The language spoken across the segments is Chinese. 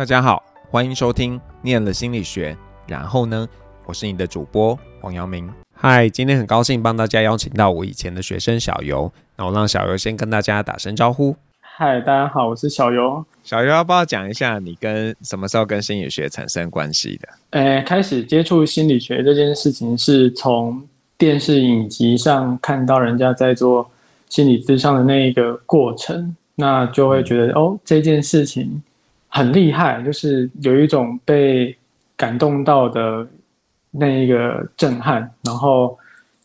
大家好，欢迎收听《念了心理学》，然后呢，我是你的主播黄阳明。嗨，今天很高兴帮大家邀请到我以前的学生小游，那我让小游先跟大家打声招呼。嗨，大家好，我是小游。小游要不要讲一下你跟什么时候跟心理学产生关系的？呃，开始接触心理学这件事情是从电视影集上看到人家在做心理咨商的那一个过程，那就会觉得哦，这件事情。很厉害，就是有一种被感动到的那一个震撼，然后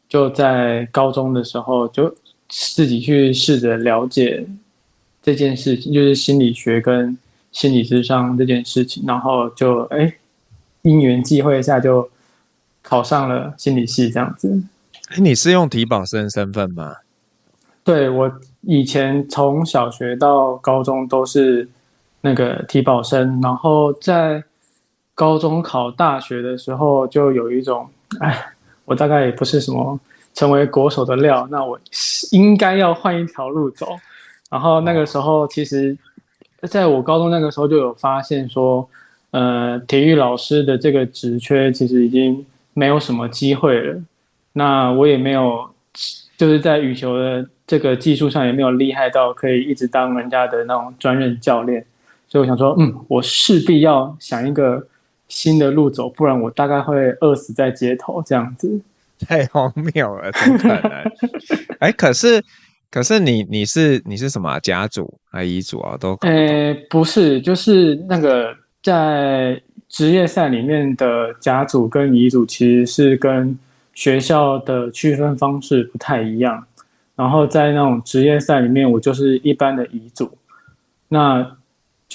就在高中的时候就自己去试着了解这件事情，就是心理学跟心理智商这件事情，然后就哎因缘际会下就考上了心理系这样子。哎，你是用体保生身份吗？对，我以前从小学到高中都是。那个体保生，然后在高中考大学的时候，就有一种，哎，我大概也不是什么成为国手的料，那我应该要换一条路走。然后那个时候，其实在我高中那个时候就有发现说，呃，体育老师的这个职缺其实已经没有什么机会了。那我也没有，就是在羽球的这个技术上也没有厉害到可以一直当人家的那种专任教练。所以我想说，嗯，我势必要想一个新的路走，不然我大概会饿死在街头这样子。太荒谬了，怎么可能？哎、欸，可是，可是你你是你是什么、啊、甲组还乙组啊？都？呃、欸，不是，就是那个在职业赛里面的甲组跟乙组，其实是跟学校的区分方式不太一样。然后在那种职业赛里面，我就是一般的乙组。那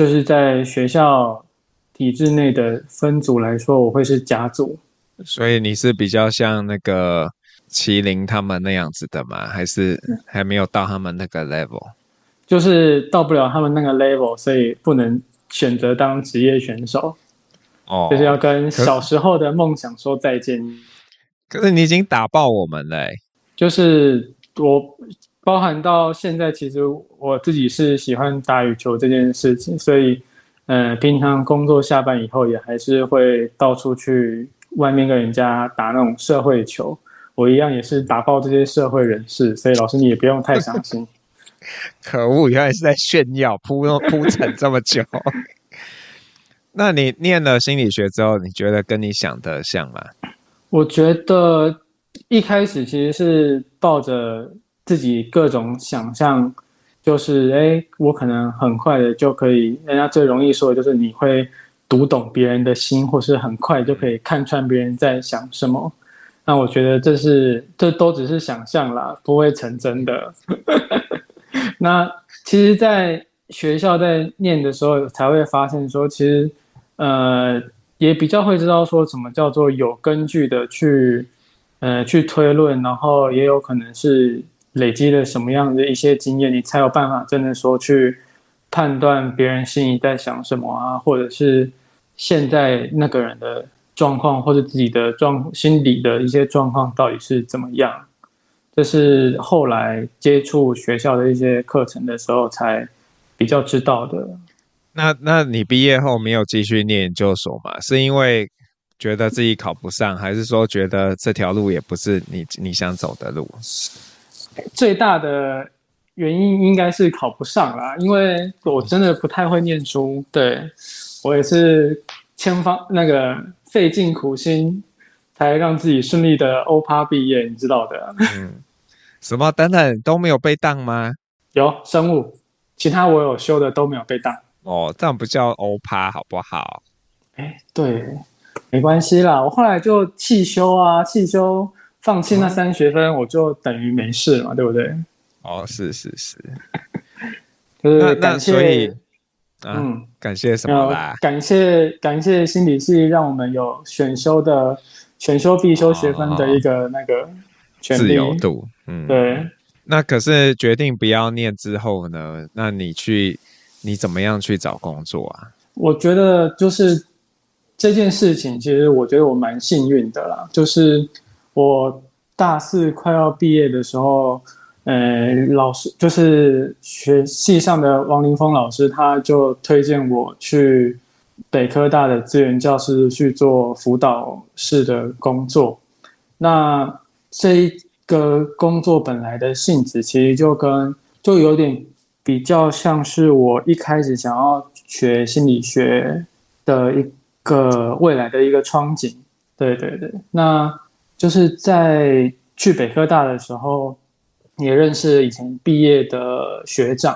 就是在学校体制内的分组来说，我会是甲组。所以你是比较像那个麒麟他们那样子的吗？还是还没有到他们那个 level？就是到不了他们那个 level，所以不能选择当职业选手。哦，就是要跟小时候的梦想说再见。可是，你已经打爆我们嘞欸。就是我。包含到现在，其实我自己是喜欢打羽球这件事情，所以，呃，平常工作下班以后，也还是会到处去外面跟人家打那种社会球。我一样也是打爆这些社会人士，所以老师你也不用太伤心。可恶，原来是在炫耀，铺铺陈这么久。那你念了心理学之后，你觉得跟你想的像吗？我觉得一开始其实是抱着。自己各种想象，就是哎，我可能很快的就可以。人家最容易说的就是你会读懂别人的心，或是很快就可以看穿别人在想什么。那我觉得这是这都只是想象啦，不会成真的。那其实，在学校在念的时候，才会发现说，其实呃，也比较会知道说什么叫做有根据的去呃去推论，然后也有可能是。累积了什么样的一些经验，你才有办法真的说去判断别人心里在想什么啊，或者是现在那个人的状况，或者自己的状心理的一些状况到底是怎么样？这是后来接触学校的一些课程的时候才比较知道的。那那你毕业后没有继续念研究所吗？是因为觉得自己考不上，还是说觉得这条路也不是你你想走的路？最大的原因应该是考不上啦，因为我真的不太会念书。对，我也是千方那个费尽苦心，才让自己顺利的欧趴毕业，你知道的。嗯，什么等等都没有被当吗？有生物，其他我有修的都没有被当。哦，这样不叫欧趴好不好？哎，对，没关系啦，我后来就弃修啊，弃修。放弃那三学分，我就等于没事嘛，对不对？哦，是是是，就是感谢，所以啊、嗯，感谢什么啦？感谢感谢心理系让我们有选修的选修必修学分的一个那个自由度。嗯，对。那可是决定不要念之后呢？那你去你怎么样去找工作啊？我觉得就是这件事情，其实我觉得我蛮幸运的啦，就是。我大四快要毕业的时候，呃，老师就是学系上的王林峰老师，他就推荐我去北科大的资源教室去做辅导室的工作。那这一个工作本来的性质，其实就跟就有点比较像是我一开始想要学心理学的一个未来的一个憧憬。对对对，那就是在去北科大的时候，也认识以前毕业的学长。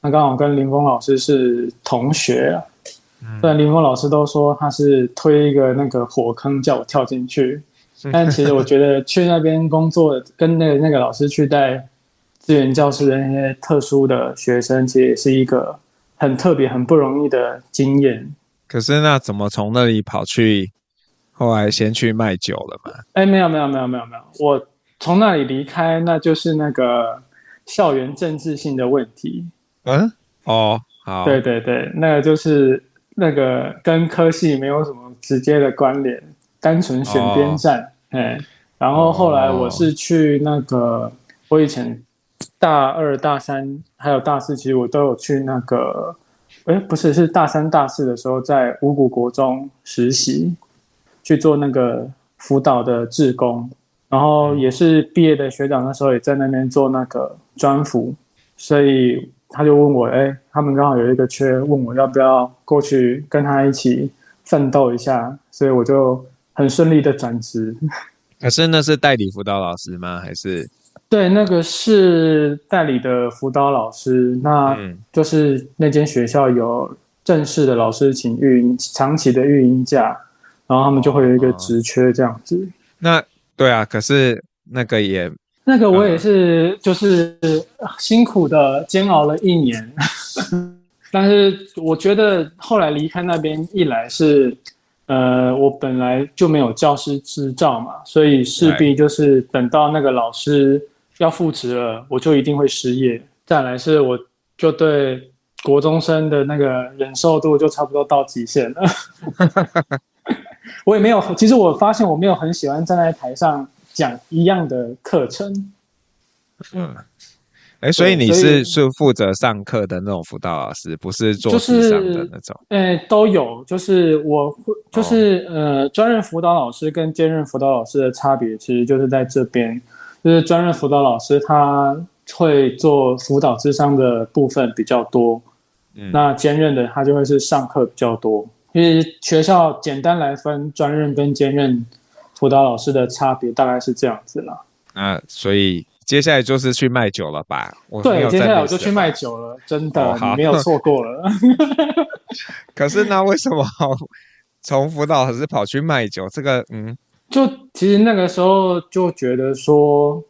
那刚好跟林峰老师是同学啊。虽然林峰老师都说他是推一个那个火坑叫我跳进去，但其实我觉得去那边工作，跟那个那个老师去带资源教室的那些特殊的学生，其实也是一个很特别、很不容易的经验。可是那怎么从那里跑去，后来先去卖酒了嘛？哎，没有没有没有没有没有，我从那里离开，那就是那个校园政治性的问题。嗯，哦，好，对对对，那个就是。那个跟科系没有什么直接的关联，单纯选边站，哎、哦，然后后来我是去那个，哦、我以前大二、大三还有大四，其实我都有去那个，哎，不是，是大三、大四的时候在五谷国中实习，去做那个辅导的志工，然后也是毕业的学长，那时候也在那边做那个专辅，所以。他就问我，哎，他们刚好有一个缺，问我要不要过去跟他一起奋斗一下，所以我就很顺利的转职。可 是那是代理辅导老师吗？还是？对，那个是代理的辅导老师，那就是那间学校有正式的老师请育婴长期的育婴假，然后他们就会有一个职缺这样子。那对啊，可是那个也。那个我也是，就是辛苦的煎熬了一年，但是我觉得后来离开那边，一来是，呃，我本来就没有教师执照嘛，所以势必就是等到那个老师要复职了，我就一定会失业。再来是，我就对国中生的那个忍受度就差不多到极限了。我也没有，其实我发现我没有很喜欢站在台上。讲一样的课程，嗯，哎，所以你是是负责上课的那种辅导老师，不是做事上的那种？哎，都有，就是我会，就是、哦、呃，专任辅导老师跟兼任辅导老师的差别，其实就是在这边，就是专任辅导老师他会做辅导智商的部分比较多，嗯，那兼任的他就会是上课比较多，因为学校简单来分专任跟兼任。辅导老师的差别大概是这样子啦。啊，所以接下来就是去卖酒了吧？我对，接下来我就去卖酒了，真的，哦、你没有错过了。可是那为什么从辅导老师跑去卖酒？这个，嗯，就其实那个时候就觉得说，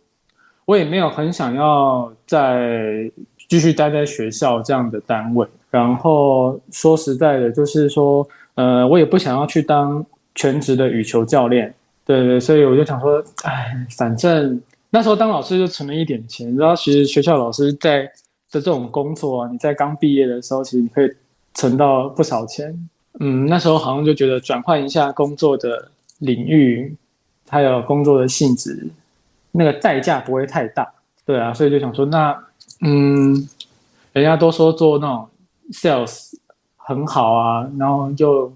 我也没有很想要再继续待在学校这样的单位。然后说实在的，就是说，呃，我也不想要去当全职的羽球教练。对对，所以我就想说，哎，反正那时候当老师就存了一点钱，你知道，其实学校老师在的这种工作啊，你在刚毕业的时候，其实你可以存到不少钱。嗯，那时候好像就觉得转换一下工作的领域，还有工作的性质，那个代价不会太大。对啊，所以就想说，那嗯，人家都说做那种 sales 很好啊，然后就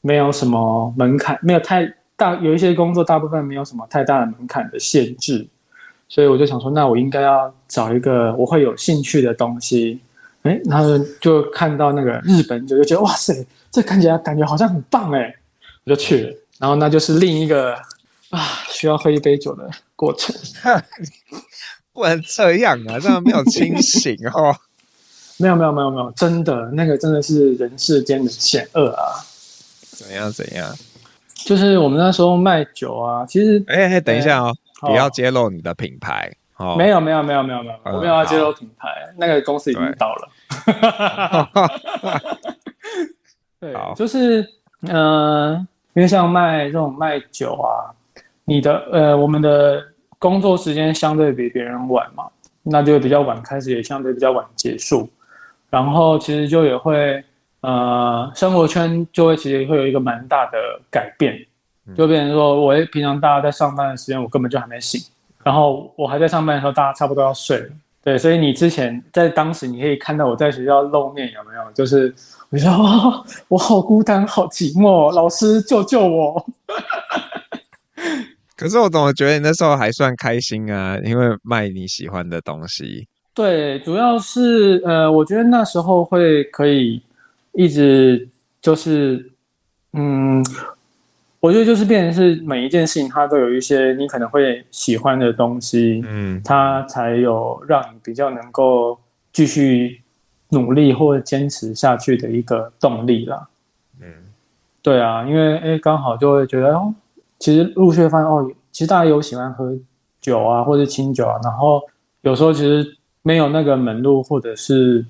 没有什么门槛，没有太。大有一些工作，大部分没有什么太大的门槛的限制，所以我就想说，那我应该要找一个我会有兴趣的东西。哎，然后就看到那个日本酒，就觉得哇塞，这看起来感觉好像很棒哎，我就去了。然后那就是另一个啊，需要喝一杯酒的过程。不能这样啊，这样没有清醒哦。没有没有没有没有，真的那个真的是人世间的险恶啊。怎样怎样？就是我们那时候卖酒啊，其实哎哎，等一下哦，不要揭露你的品牌哦。没有没有没有没有没有，我没有要揭露品牌，那个公司已经倒了。对，就是嗯，因为像卖这种卖酒啊，你的呃，我们的工作时间相对比别人晚嘛，那就比较晚开始，也相对比较晚结束，然后其实就也会。呃，生活圈就会其实会有一个蛮大的改变，就变成说，我平常大家在上班的时间，我根本就还没醒，然后我还在上班的时候，大家差不多要睡了。对，所以你之前在当时你可以看到我在学校露面有没有？就是我说 哦，我好孤单，好寂寞，老师救救我！可是我怎么觉得你那时候还算开心啊？因为卖你喜欢的东西。对，主要是呃，我觉得那时候会可以一直就是嗯。我觉得就是变成是每一件事情，它都有一些你可能会喜欢的东西，嗯，它才有让你比较能够继续努力或者坚持下去的一个动力啦。嗯，对啊，因为哎，刚好就会觉得哦，其实陆续发现哦，其实大家有喜欢喝酒啊，或者清酒啊，然后有时候其实没有那个门路，或者是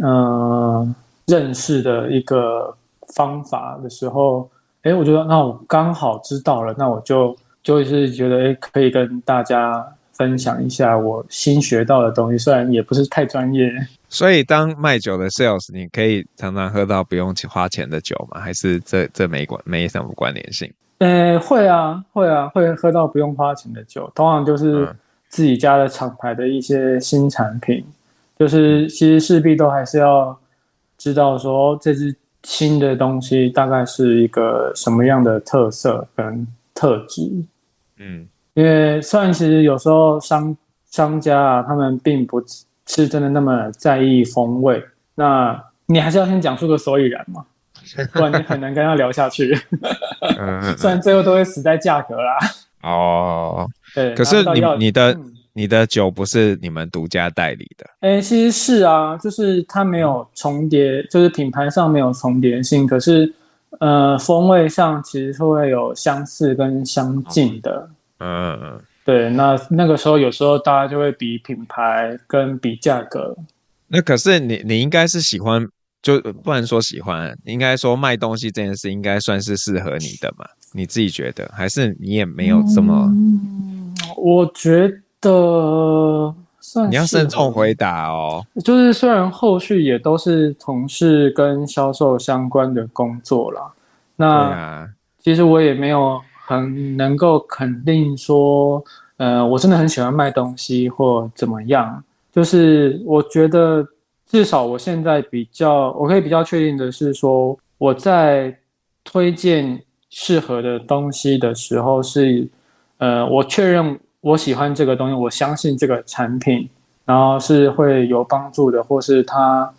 嗯、呃、认识的一个方法的时候。哎，我觉得那我刚好知道了，那我就就是觉得哎，可以跟大家分享一下我新学到的东西，虽然也不是太专业。所以当卖酒的 sales，你可以常常喝到不用花钱的酒吗？还是这这没关没什么关联性？呃，会啊，会啊，会喝到不用花钱的酒，通常就是自己家的厂牌的一些新产品，嗯、就是其实势必都还是要知道说这支。新的东西大概是一个什么样的特色跟特质？嗯，因为虽然其实有时候商商家啊，他们并不是真的那么在意风味，那你还是要先讲出个所以然嘛，不然你很难跟他聊下去。嗯，虽然最后都会死在价格啦。哦，对，可是你你的。嗯你的酒不是你们独家代理的？哎、欸，其实是啊，就是它没有重叠，就是品牌上没有重叠性，可是呃，风味上其实是会有相似跟相近的。嗯嗯嗯，对，那那个时候有时候大家就会比品牌跟比价格。那可是你你应该是喜欢，就不能说喜欢，应该说卖东西这件事应该算是适合你的嘛？你自己觉得，还是你也没有这么？嗯，我觉得。算你要慎重回答哦。就是虽然后续也都是从事跟销售相关的工作啦，那其实我也没有很能够肯定说，呃，我真的很喜欢卖东西或怎么样。就是我觉得至少我现在比较，我可以比较确定的是说，我在推荐适合的东西的时候是，呃，我确认。我喜欢这个东西，我相信这个产品，然后是会有帮助的，或是它，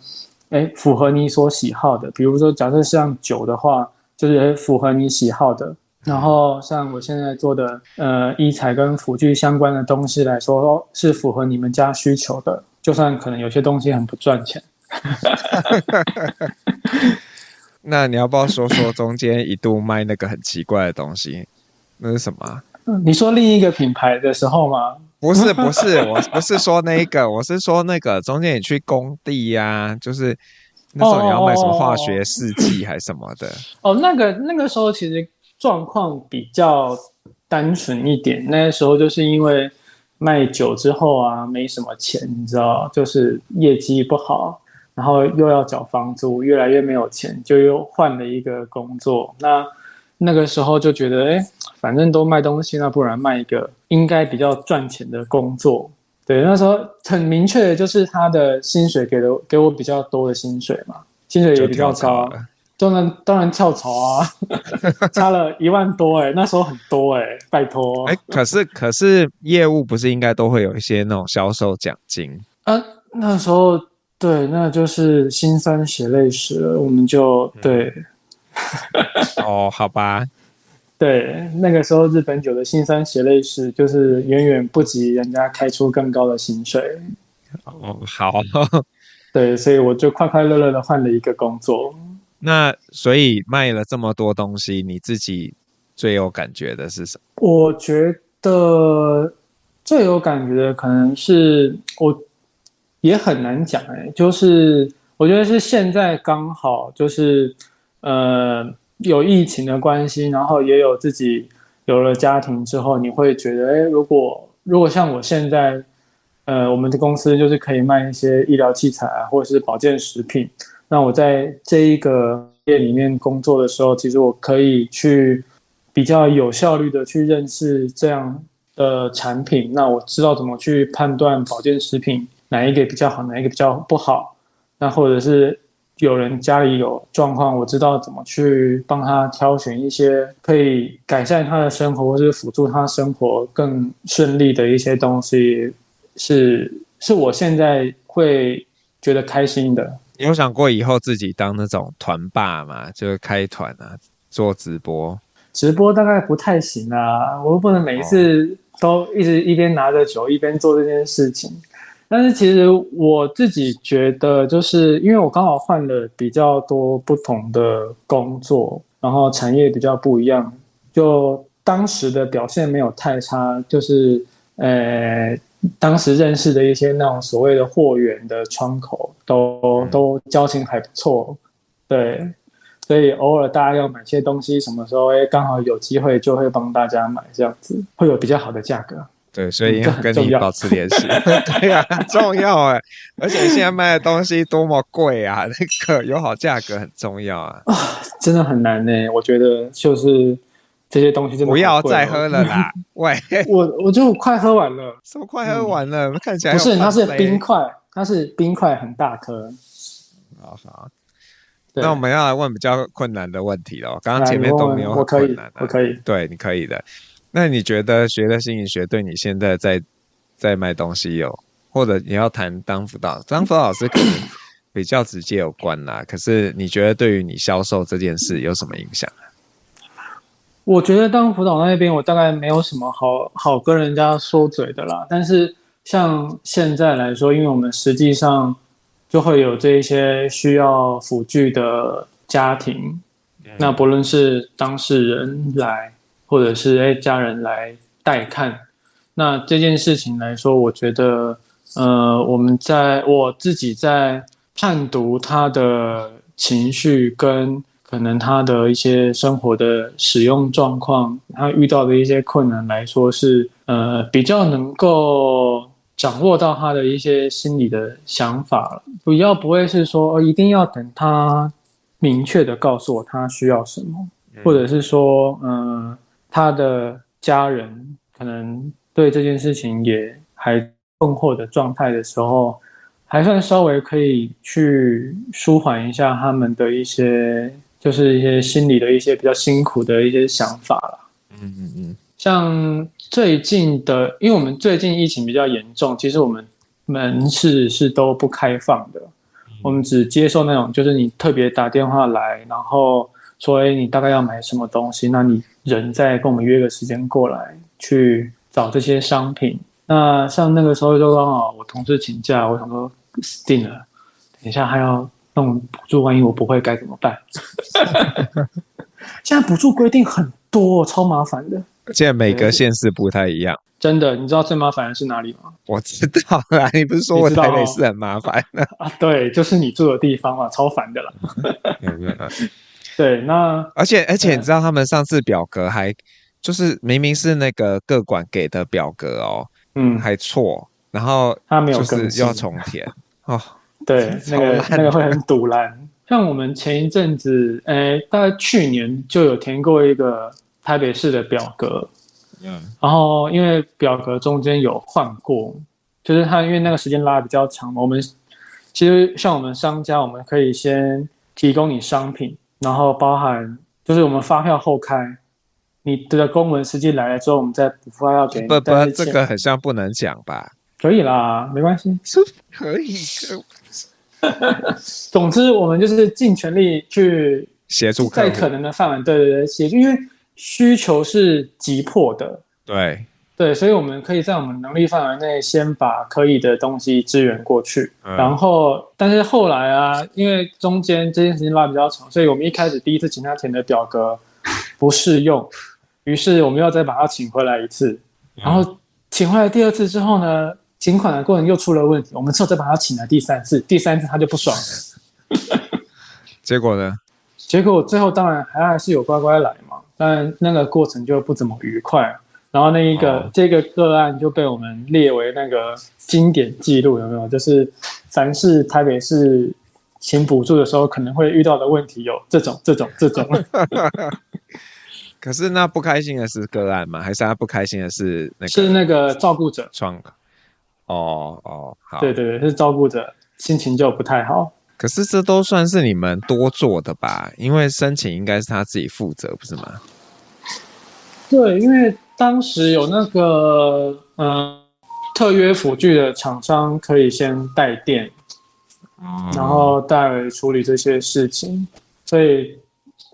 诶，符合你所喜好的。比如说，假设像酒的话，就是符合你喜好的。然后像我现在做的，呃，医材跟辅具相关的东西来说，是符合你们家需求的。就算可能有些东西很不赚钱。那你要不要说说中间一度 卖那个很奇怪的东西？那是什么？你说另一个品牌的时候吗？不是，不是，我不是说那个，我是说那个中间你去工地呀、啊，就是那时候你要卖什么化学试剂还是什么的。哦，那个那个时候其实状况比较单纯一点。那个时候就是因为卖酒之后啊，没什么钱，你知道，就是业绩不好，然后又要缴房租，越来越没有钱，就又换了一个工作。那那个时候就觉得，哎，反正都卖东西，那不然卖一个应该比较赚钱的工作。对，那时候很明确的就是他的薪水给了给我比较多的薪水嘛，薪水也比较高，当然当然跳槽啊，差了一万多哎，那时候很多哎，拜托。哎，可是可是业务不是应该都会有一些那种销售奖金啊？那时候对，那就是辛酸血泪史了，我们就对。嗯 哦，好吧，对，那个时候日本酒的辛酸血泪史，就是远远不及人家开出更高的薪水。哦，好，对，所以我就快快乐乐的换了一个工作。那所以卖了这么多东西，你自己最有感觉的是什么？我觉得最有感觉的可能是我也很难讲哎，就是我觉得是现在刚好就是。呃，有疫情的关系，然后也有自己有了家庭之后，你会觉得，哎，如果如果像我现在，呃，我们的公司就是可以卖一些医疗器材啊，或者是保健食品，那我在这一个店里面工作的时候，其实我可以去比较有效率的去认识这样的产品，那我知道怎么去判断保健食品哪一个比较好，哪一个比较不好，那或者是。有人家里有状况，我知道怎么去帮他挑选一些可以改善他的生活，或是辅助他生活更顺利的一些东西，是是我现在会觉得开心的。你有想过以后自己当那种团霸吗？就是开团啊，做直播。直播大概不太行啊，我又不能每一次都一直一边拿着酒一边做这件事情。但是其实我自己觉得，就是因为我刚好换了比较多不同的工作，然后产业比较不一样，就当时的表现没有太差，就是呃，当时认识的一些那种所谓的货源的窗口都，都都交情还不错，对，所以偶尔大家要买些东西，什么时候哎刚好有机会就会帮大家买，这样子会有比较好的价格。对，所以要跟你保持联系。对呀、啊，很重要哎！而且现在卖的东西多么贵啊，那个友好价格很重要啊。啊，真的很难呢。我觉得就是这些东西真的不要再喝了啦。喂，我我就快喝完了，什么快喝完了？嗯、看起来不是，它是冰块，它是冰块很大颗。好好，那我们要来问比较困难的问题了。刚刚前面都没有很困难、啊，我可以，我可以，对，你可以的。那你觉得学的心理学对你现在在在卖东西有，或者你要谈当辅导，当辅导老师可能比较直接有关啦。可是你觉得对于你销售这件事有什么影响？我觉得当辅导那边，我大概没有什么好好跟人家说嘴的啦。但是像现在来说，因为我们实际上就会有这一些需要辅具的家庭，那不论是当事人来。或者是诶家人来带看，那这件事情来说，我觉得，呃，我们在我自己在判读他的情绪跟可能他的一些生活的使用状况，他遇到的一些困难来说是，呃比较能够掌握到他的一些心理的想法，不要不会是说，一定要等他明确的告诉我他需要什么，或者是说，嗯、他的家人可能对这件事情也还困惑的状态的时候，还算稍微可以去舒缓一下他们的一些，就是一些心理的一些比较辛苦的一些想法了。嗯嗯嗯。像最近的，因为我们最近疫情比较严重，其实我们门市是都不开放的，我们只接受那种，就是你特别打电话来，然后说，哎，你大概要买什么东西，那你。人再跟我们约个时间过来去找这些商品。那像那个时候就刚好我同事请假，我想说死定了，等一下还要弄补助，万一我不会该怎么办？现在补助规定很多，超麻烦的。现在每个县市不太一样。真的，你知道最麻烦的是哪里吗？我知道啦，你不是说我台北市很麻烦 啊？对，就是你住的地方嘛，超烦的啦。对，那而且而且你知道他们上次表格还就是明明是那个各管给的表格哦，嗯，还错，然后他没有就是要重填 哦。对，那个那个会很堵烂。像我们前一阵子，诶，大概去年就有填过一个台北市的表格，嗯，然后因为表格中间有换过，就是他因为那个时间拉得比较长嘛，我们其实像我们商家，我们可以先提供你商品。然后包含就是我们发票后开，你的公文实际来了之后，我们再补发票给你。不不，这个很像不能讲吧？可以啦，没关系。是可以的。总之，我们就是尽全力去协助，在可能的范围，对对对，协助，因为需求是急迫的。对。对，所以我们可以在我们能力范围内先把可以的东西支援过去，嗯、然后，但是后来啊，因为中间这件事情拉比较长，所以我们一开始第一次请他填的表格不适用，于是我们要再把他请回来一次，然后请回来第二次之后呢，请款的过程又出了问题，我们之后再把他请来第三次，第三次他就不爽了，结果呢？结果最后当然还还是有乖乖来嘛，但那个过程就不怎么愉快。然后那一个、哦、这个个案就被我们列为那个经典记录，有没有？就是凡是台北市请补助的时候可能会遇到的问题，有这种、这种、这种。可是那不开心的是个案吗？还是他不开心的是那个？是那个照顾者。创。哦哦，好。对对对，是照顾者心情就不太好。可是这都算是你们多做的吧？因为申请应该是他自己负责，不是吗？对，因为当时有那个嗯、呃、特约辅具的厂商可以先代垫，嗯、然后代为处理这些事情，所以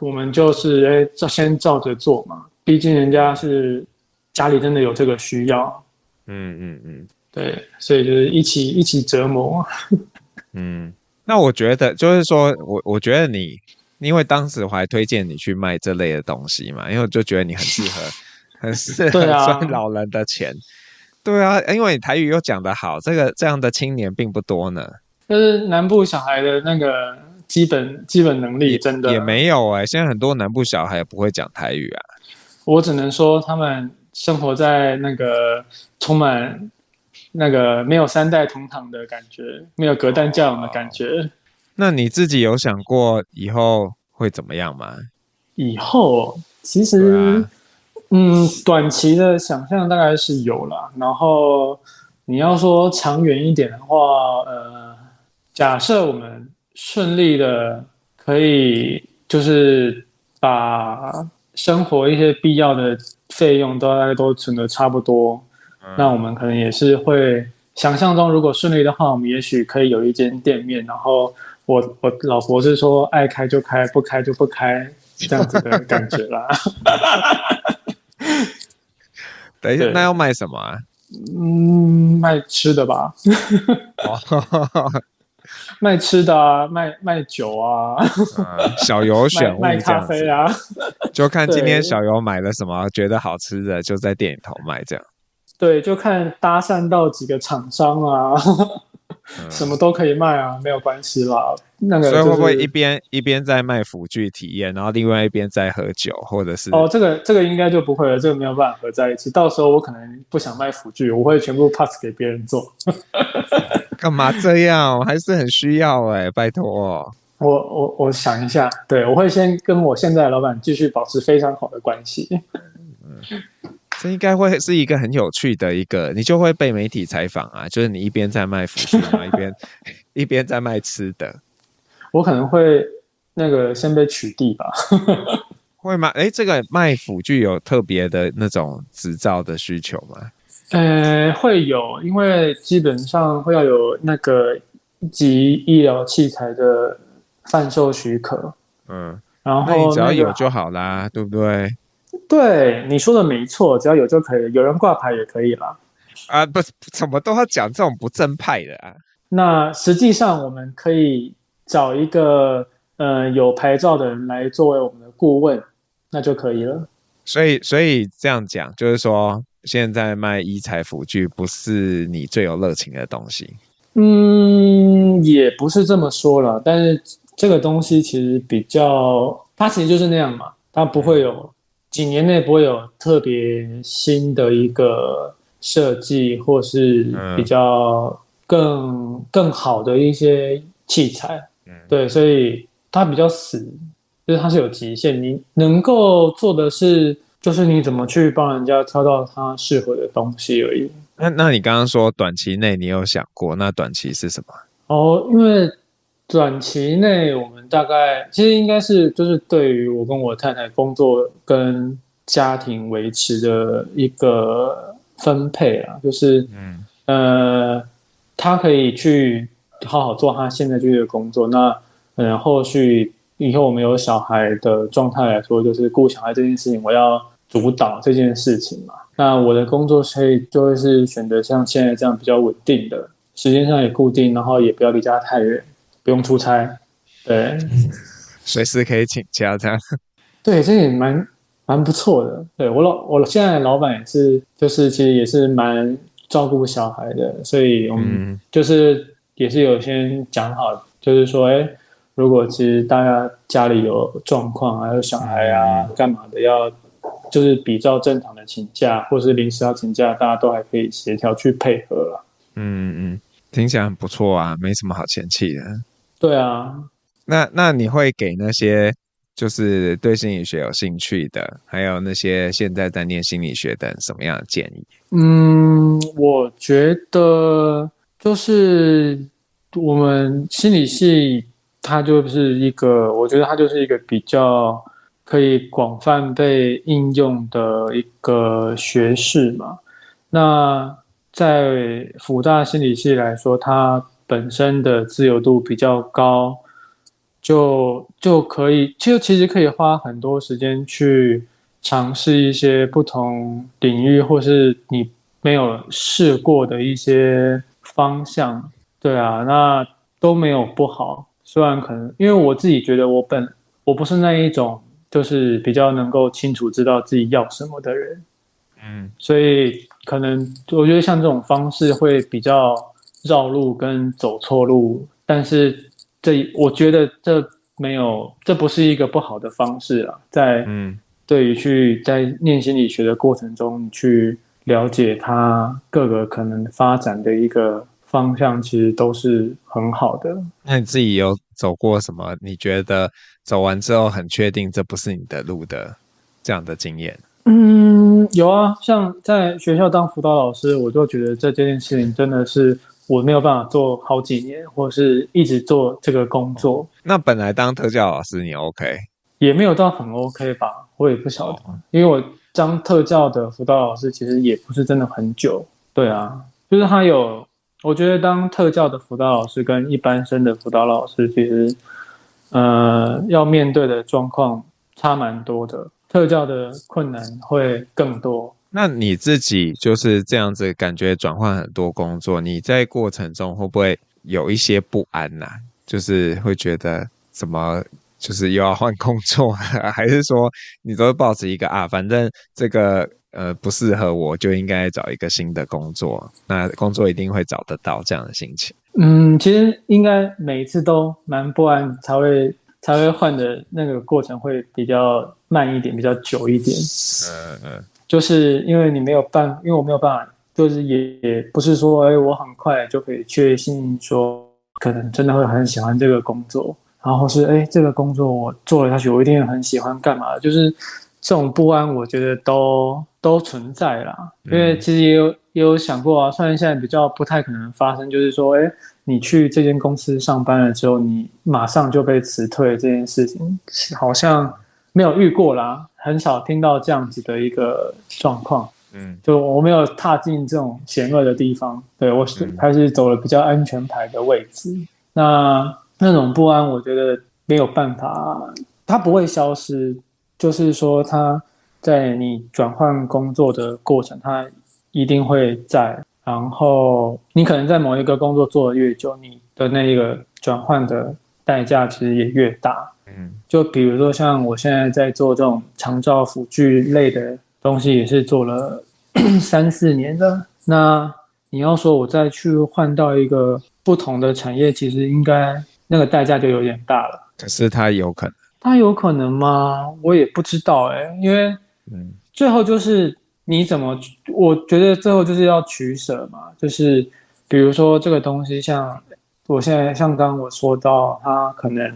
我们就是哎，照先照着做嘛。毕竟人家是家里真的有这个需要，嗯嗯嗯，对，所以就是一起一起折磨，嗯。那我觉得就是说，我我觉得你，因为当时我还推荐你去卖这类的东西嘛，因为我就觉得你很适合，很 适合赚老人的钱。对啊，因为你台语又讲得好，这个这样的青年并不多呢。但是南部小孩的那个基本基本能力真的也，也没有哎、欸，现在很多南部小孩也不会讲台语啊。我只能说他们生活在那个充满。那个没有三代同堂的感觉，没有隔代教养的感觉。哦。那你自己有想过以后会怎么样吗？以后其实，啊、嗯，短期的想象大概是有了。然后你要说长远一点的话，呃，假设我们顺利的可以，就是把生活一些必要的费用都大概都存的差不多。那我们可能也是会想象中，如果顺利的话，我们也许可以有一间店面。然后我我老婆是说，爱开就开，不开就不开，这样子的感觉啦。等一下，那要卖什么啊？嗯，卖吃的吧。卖吃的啊，卖卖酒啊。小游选物卖咖啡啊。就看今天小游买了什么，觉得好吃的，就在店里头卖这样。对，就看搭讪到几个厂商啊，嗯、什么都可以卖啊，没有关系啦。那个、就是，所以会不会一边一边在卖辅具体验，然后另外一边在喝酒，或者是？哦，这个这个应该就不会了，这个没有办法合在一起。到时候我可能不想卖辅具，我会全部 pass 给别人做。干嘛这样？我还是很需要哎、欸，拜托。我我我想一下，对，我会先跟我现在的老板继续保持非常好的关系。嗯这应该会是一个很有趣的一个，你就会被媒体采访啊，就是你一边在卖辅具嘛，一边 一边在卖吃的。我可能会那个先被取缔吧？会吗？哎，这个卖辅具有特别的那种执照的需求吗？呃，会有，因为基本上会要有那个一级医疗器材的贩售许可。嗯，然后、那个、那你只要有就好啦，对不对？对，你说的没错，只要有就可以，有人挂牌也可以啦。啊，不，怎么都要讲这种不正派的啊？那实际上我们可以找一个呃有牌照的人来作为我们的顾问，那就可以了。所以，所以这样讲就是说，现在卖医材辅具不是你最有热情的东西。嗯，也不是这么说了，但是这个东西其实比较，它其实就是那样嘛，它不会有。几年内不会有特别新的一个设计，或是比较更、嗯、更好的一些器材，嗯、对，所以它比较死，就是它是有极限。你能够做的是，就是你怎么去帮人家挑到他适合的东西而已。那那你刚刚说短期内你有想过，那短期是什么？哦，因为。短期内，我们大概其实应该是就是对于我跟我太太工作跟家庭维持的一个分配啊，就是嗯呃，他可以去好好做他现在这个工作，那嗯后续以后我们有小孩的状态来说，就是顾小孩这件事情，我要主导这件事情嘛。那我的工作可以就会是选择像现在这样比较稳定的，时间上也固定，然后也不要离家太远。不用出差，对，随时可以请假这样。对，这也蛮蛮不错的。对，我老我现在的老板也是，就是其实也是蛮照顾小孩的，所以我们就是也是有先讲好，就是说，哎，如果其实大家家里有状况，还有小孩啊，干嘛的，要就是比照正常的请假，或是临时要请假，大家都还可以协调去配合了。嗯嗯，听起来很不错啊，没什么好嫌弃的。对啊，那那你会给那些就是对心理学有兴趣的，还有那些现在在念心理学的什么样的建议？嗯，我觉得就是我们心理系它就是一个，我觉得它就是一个比较可以广泛被应用的一个学士嘛。那在辅大心理系来说，它本身的自由度比较高，就就可以，就其实可以花很多时间去尝试一些不同领域，或是你没有试过的一些方向。对啊，那都没有不好。虽然可能，因为我自己觉得我本我不是那一种，就是比较能够清楚知道自己要什么的人，嗯，所以可能我觉得像这种方式会比较绕路跟走错路，但是这我觉得这没有，这不是一个不好的方式啊，在嗯，对于去在念心理学的过程中去了解它各个可能发展的一个。方向其实都是很好的。那你自己有走过什么？你觉得走完之后很确定这不是你的路的这样的经验？嗯，有啊。像在学校当辅导老师，我就觉得这件事情真的是我没有办法做好几年，或是一直做这个工作。哦，那本来当特教老师你 OK？也没有到很 OK 吧？我也不晓得，哦，因为我当特教的辅导老师其实也不是真的很久。对啊，就是他有。我觉得当特教的辅导老师跟一般生的辅导老师，其实，呃，要面对的状况差蛮多的。特教的困难会更多。那你自己就是这样子，感觉转换很多工作，你在过程中会不会有一些不安呐、啊？就是会觉得怎么，就是又要换工作，还是说你都会抱持一个啊，反正这个。呃，不适合我就应该找一个新的工作，那工作一定会找得到这样的心情。嗯，其实应该每一次都蛮不安，才会才会换的那个过程会比较慢一点，比较久一点。嗯嗯，就是因为你没有办，因为我没有办法，就是也也不是说，哎，我很快就可以确信说，可能真的会很喜欢这个工作，然后是哎，这个工作我做了下去，我一定很喜欢干嘛，就是。这种不安，我觉得都都存在啦。因为其实也有也有想过啊，虽然现在比较不太可能发生，就是说，哎，你去这间公司上班了之后，你马上就被辞退这件事情，好像没有遇过啦，很少听到这样子的一个状况。嗯，就我没有踏进这种险恶的地方，对，我是还是走了比较安全牌的位置。那那种不安，我觉得没有办法，它不会消失。就是说，它在你转换工作的过程，它一定会在。然后你可能在某一个工作做的越久，你的那个转换的代价其实也越大。嗯，就比如说像我现在在做这种长照辅具类的东西，也是做了 三四年的。那你要说我再去换到一个不同的产业，其实应该那个代价就有点大了。可是它有可能。他有可能吗？我也不知道哎、欸，因为嗯，最后就是你怎么，我觉得最后就是要取舍嘛。就是比如说这个东西，像我现在像刚刚我说到，它可能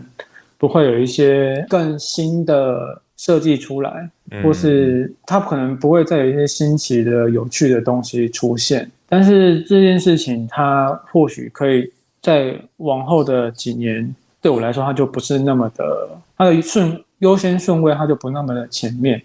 不会有一些更新的设计出来，或是它可能不会再有一些新奇的、有趣的东西出现。但是这件事情，它或许可以在往后的几年，对我来说，它就不是那么的。它的顺优先顺位，它就不那么的前面。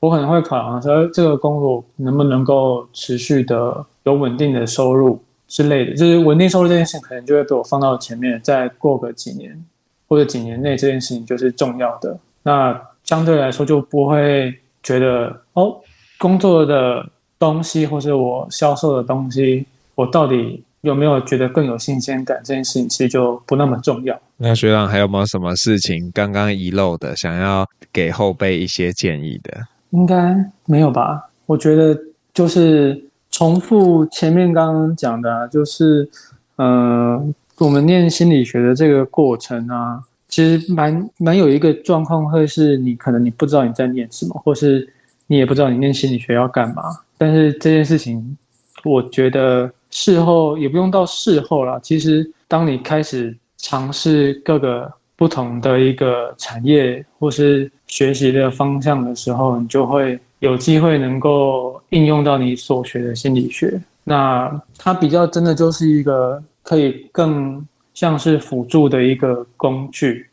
我可能会考量说，这个工作能不能够持续的有稳定的收入之类的，就是稳定收入这件事情，可能就会被我放到前面。再过个几年或者几年内，这件事情就是重要的。那相对来说，就不会觉得哦，工作的东西或是我销售的东西，我到底。有没有觉得更有新鲜感？这件事情其实就不那么重要。那学长还有没有什么事情刚刚遗漏的，想要给后辈一些建议的？应该没有吧？我觉得就是重复前面刚刚讲的啊，就是嗯、呃，我们念心理学的这个过程啊，其实蛮蛮有一个状况，会是你可能你不知道你在念什么，或是你也不知道你念心理学要干嘛。但是这件事情，我觉得。事后也不用到事后了。其实，当你开始尝试各个不同的一个产业或是学习的方向的时候，你就会有机会能够应用到你所学的心理学。那它比较真的就是一个可以更像是辅助的一个工具，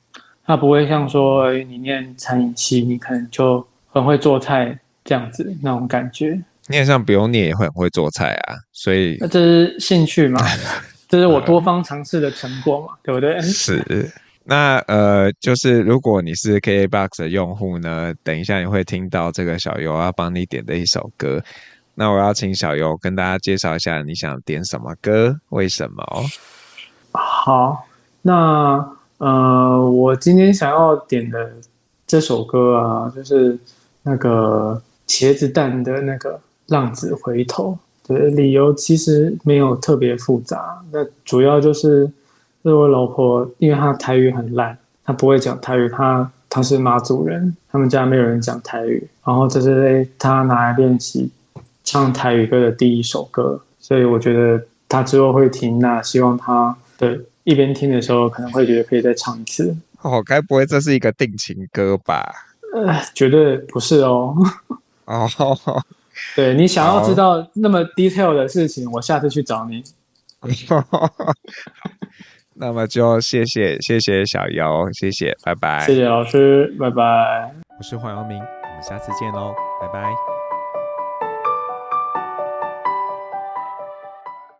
它不会像说你念餐饮系，你可能就很会做菜这样子那种感觉。念上不用念也会很会做菜啊，所以那这是兴趣嘛？这是我多方尝试的成果嘛？对不对？是。那呃，就是如果你是 K A Box 的用户呢，等一下你会听到这个小游要帮你点的一首歌。那我要请小游跟大家介绍一下你想点什么歌，为什么？好，那呃，我今天想要点的这首歌啊，就是那个茄子蛋的那个《浪子回头》。对，理由其实没有特别复杂，那主要就是是我老婆，因为她台语很烂，她不会讲台语，她她是马祖人，他们家没有人讲台语，然后这是她拿来练习。唱台语歌的第一首歌，所以我觉得他之后会听，那希望他对一边听的时候可能会觉得可以再唱一次。哦，该不会这是一个定情歌吧？呃，绝对不是哦。哦，对，你想要知道那么 detail 的事情，我下次去找你。那么就谢谢谢谢小游，谢谢，拜拜。谢谢老师，拜拜。我是黄耀明，我们下次见喽，拜拜。